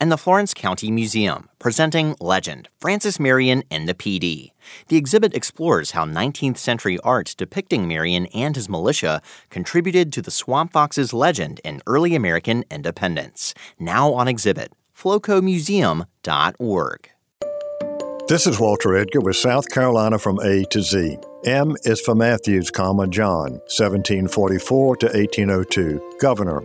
and the Florence County Museum, presenting Legend Francis Marion and the Pee Dee. The exhibit explores how 19th century art depicting Marion and his militia contributed to the Swamp Fox's legend in early American independence. Now on exhibit, flocomuseum.org. This is Walter Edgar with South Carolina from A to Z. M is for Mathews, comma John, 1744 to 1802, governor.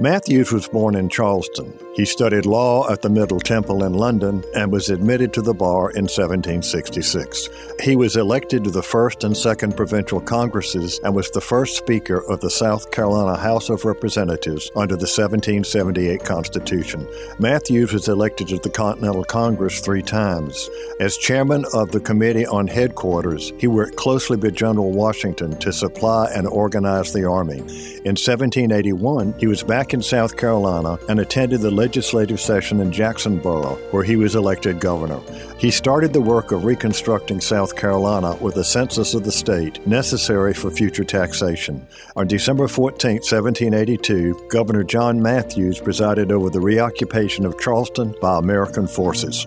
Mathews was born in Charleston. He studied law at the Middle Temple in London and was admitted to the bar in 1766. He was elected to the first and second provincial congresses and was the first Speaker of the South Carolina House of Representatives under the 1778 Constitution. Mathews was elected to the Continental Congress three times. As chairman of the Committee on Headquarters, he worked closely with General Washington to supply and organize the Army. In 1781, he was back in South Carolina and attended the legislative session in Jacksonboro, where he was elected governor. He started the work of reconstructing South Carolina with a census of the state necessary for future taxation. On December 14, 1782, Governor John Mathews presided over the reoccupation of Charleston by American forces.